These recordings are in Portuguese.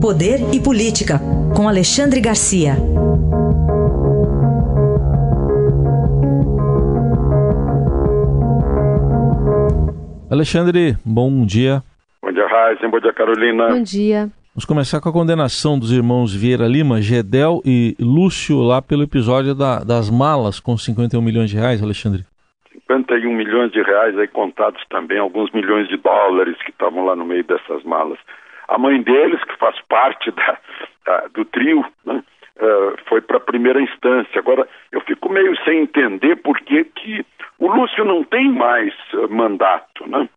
Poder e Política, com Alexandre Garcia. Alexandre, bom dia. Bom dia, Raíssa. Bom dia, Carolina. Bom dia. Vamos começar com a condenação dos irmãos Vieira Lima, Gedel e Lúcio lá pelo episódio da, das malas com 51 milhões de reais, Alexandre. 51 milhões de reais aí contados também, alguns milhões de dólares que estavam lá no meio dessas malas. A mãe deles, que faz parte da, da, do trio, né, uh, foi para a primeira instância. Agora, eu fico meio sem entender por que, que o Lúcio não tem mais uh, mandato, né?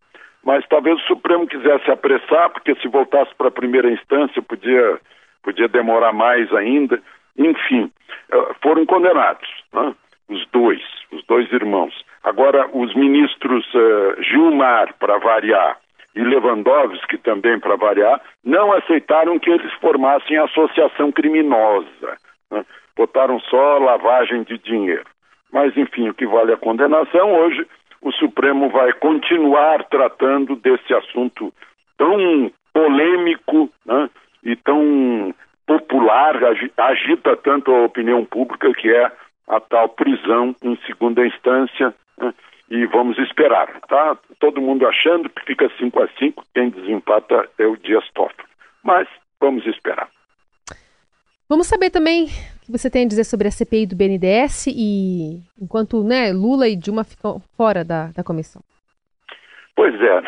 mas talvez o Supremo quisesse apressar, porque se voltasse para a primeira instância podia, podia demorar mais ainda. Enfim, eh, foram condenados, né? os dois, os dois irmãos. Agora, os ministros uh, Gilmar, para variar, e Lewandowski, também para variar, não aceitaram que eles formassem associação criminosa. Né? Botaram só lavagem de dinheiro. Mas, enfim, o que vale a condenação hoje o Supremo vai continuar tratando desse assunto tão polêmico né, e tão popular, agita tanto a opinião pública, que é a tal prisão em segunda instância. Né, e vamos esperar. Tá todo mundo achando que fica 5 a 5 quem desempata é o Dias Toffoli. Mas vamos esperar. Vamos saber também que você tem a dizer sobre a CPI do BNDES e enquanto né, Lula e Dilma ficam fora da, da comissão? Pois é,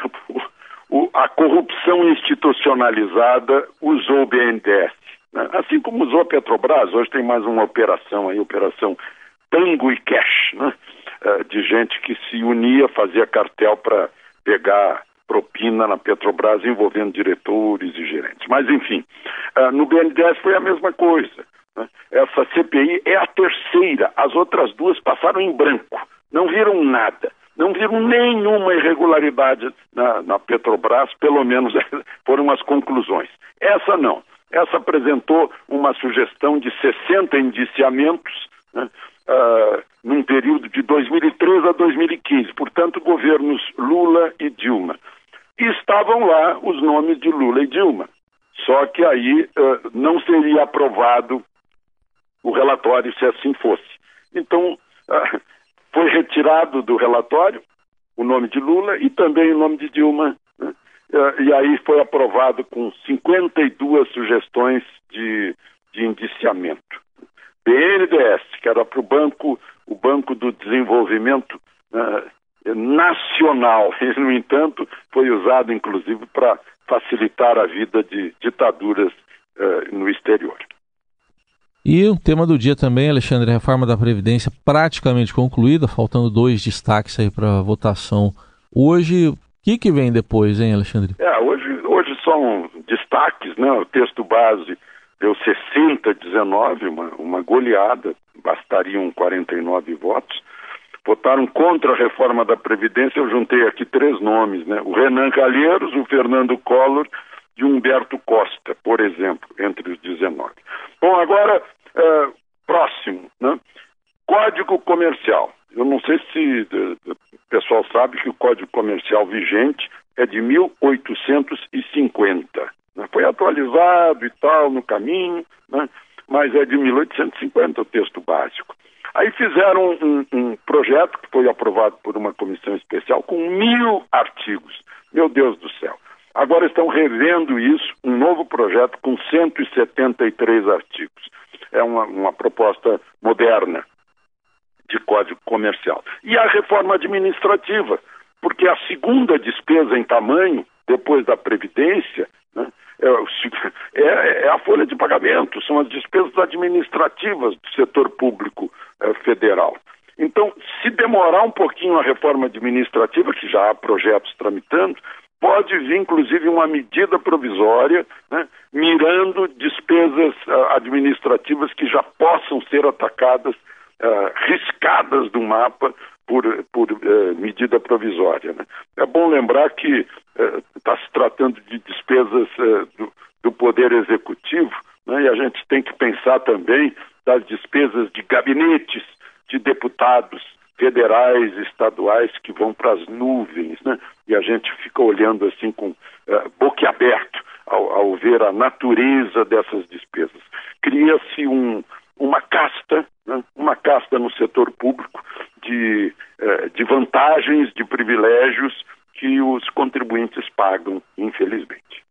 o, a corrupção institucionalizada usou o BNDES, né? assim como usou a Petrobras, hoje tem mais uma operação aí, operação Tango e Cash, né? É, de gente que se unia, fazia cartel para pegar propina na Petrobras envolvendo diretores e gerentes. Mas, enfim, é, no BNDES foi a mesma coisa. Né? Essa CPI é a terceira, as outras duas passaram em branco, não viram nada, não viram nenhuma irregularidade na, na Petrobras, pelo menos foram as conclusões. Essa não. Essa apresentou uma sugestão de 60 indiciamentos né, uh, num período de 2013 a 2015, portanto, governos Lula e Dilma. E estavam lá os nomes de Lula e Dilma. Só que aí uh, não seria aprovado o relatório se assim fosse. Então, ah, foi retirado do relatório o nome de Lula e também o nome de Dilma. Né? Ah, e aí foi aprovado com 52 sugestões de, de indiciamento. BNDES, que era para o banco, o Banco do Desenvolvimento uh, Nacional, e, no entanto, foi usado inclusive para facilitar a vida de ditaduras uh, no exterior. E o tema do dia também, Alexandre, a reforma da Previdência praticamente concluída, faltando dois destaques aí para votação hoje. O que, que vem depois, hein, Alexandre? É, hoje, hoje são destaques, né? O texto base deu 60 19, uma, uma goleada, bastariam 49 votos. Votaram contra a reforma da Previdência, eu juntei aqui três nomes, né? O Renan Calheiros, o Fernando Collor e Humberto Costa, por exemplo, entre os 19. Bom, agora, é, próximo, né? Código Comercial. Eu não sei se o pessoal sabe que o Código Comercial vigente é de 1850. Né? Foi atualizado e tal no caminho, né? mas é de 1850 o texto básico. Aí fizeram um, um, projeto que foi aprovado por uma comissão especial com mil artigos. Meu Deus do céu. Agora estão revendo isso, um novo projeto com 173 artigos. É uma, uma proposta moderna de código comercial. E a reforma administrativa, porque a segunda despesa em tamanho, depois da Previdência, né, é, é, é, a folha de pagamento, são as despesas administrativas do setor público é, federal. Então, se demorar um pouquinho a reforma administrativa, que já há projetos tramitando, pode vir, inclusive, uma medida provisória, né, mirando despesas uh, administrativas que já possam ser atacadas, uh, riscadas do mapa por, por uh, medida provisória. Né? É bom lembrar que está se tratando de despesas do, do, Poder Executivo, né, e a gente tem que pensar também das despesas de gabinetes de deputados, federais, estaduais que vão para as nuvens, né? E a gente fica olhando assim com uh, boquiaberto ao, ao ver a natureza dessas despesas. Cria-se um, uma casta, né, uma casta no setor público de, eh, de vantagens, de privilégios que os contribuintes pagam, infelizmente.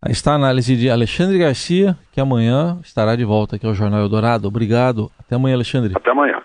Aí está a análise de Alexandre Garcia, que amanhã estará de volta aqui ao Jornal Eldorado. Obrigado. Até amanhã, Alexandre. Até amanhã.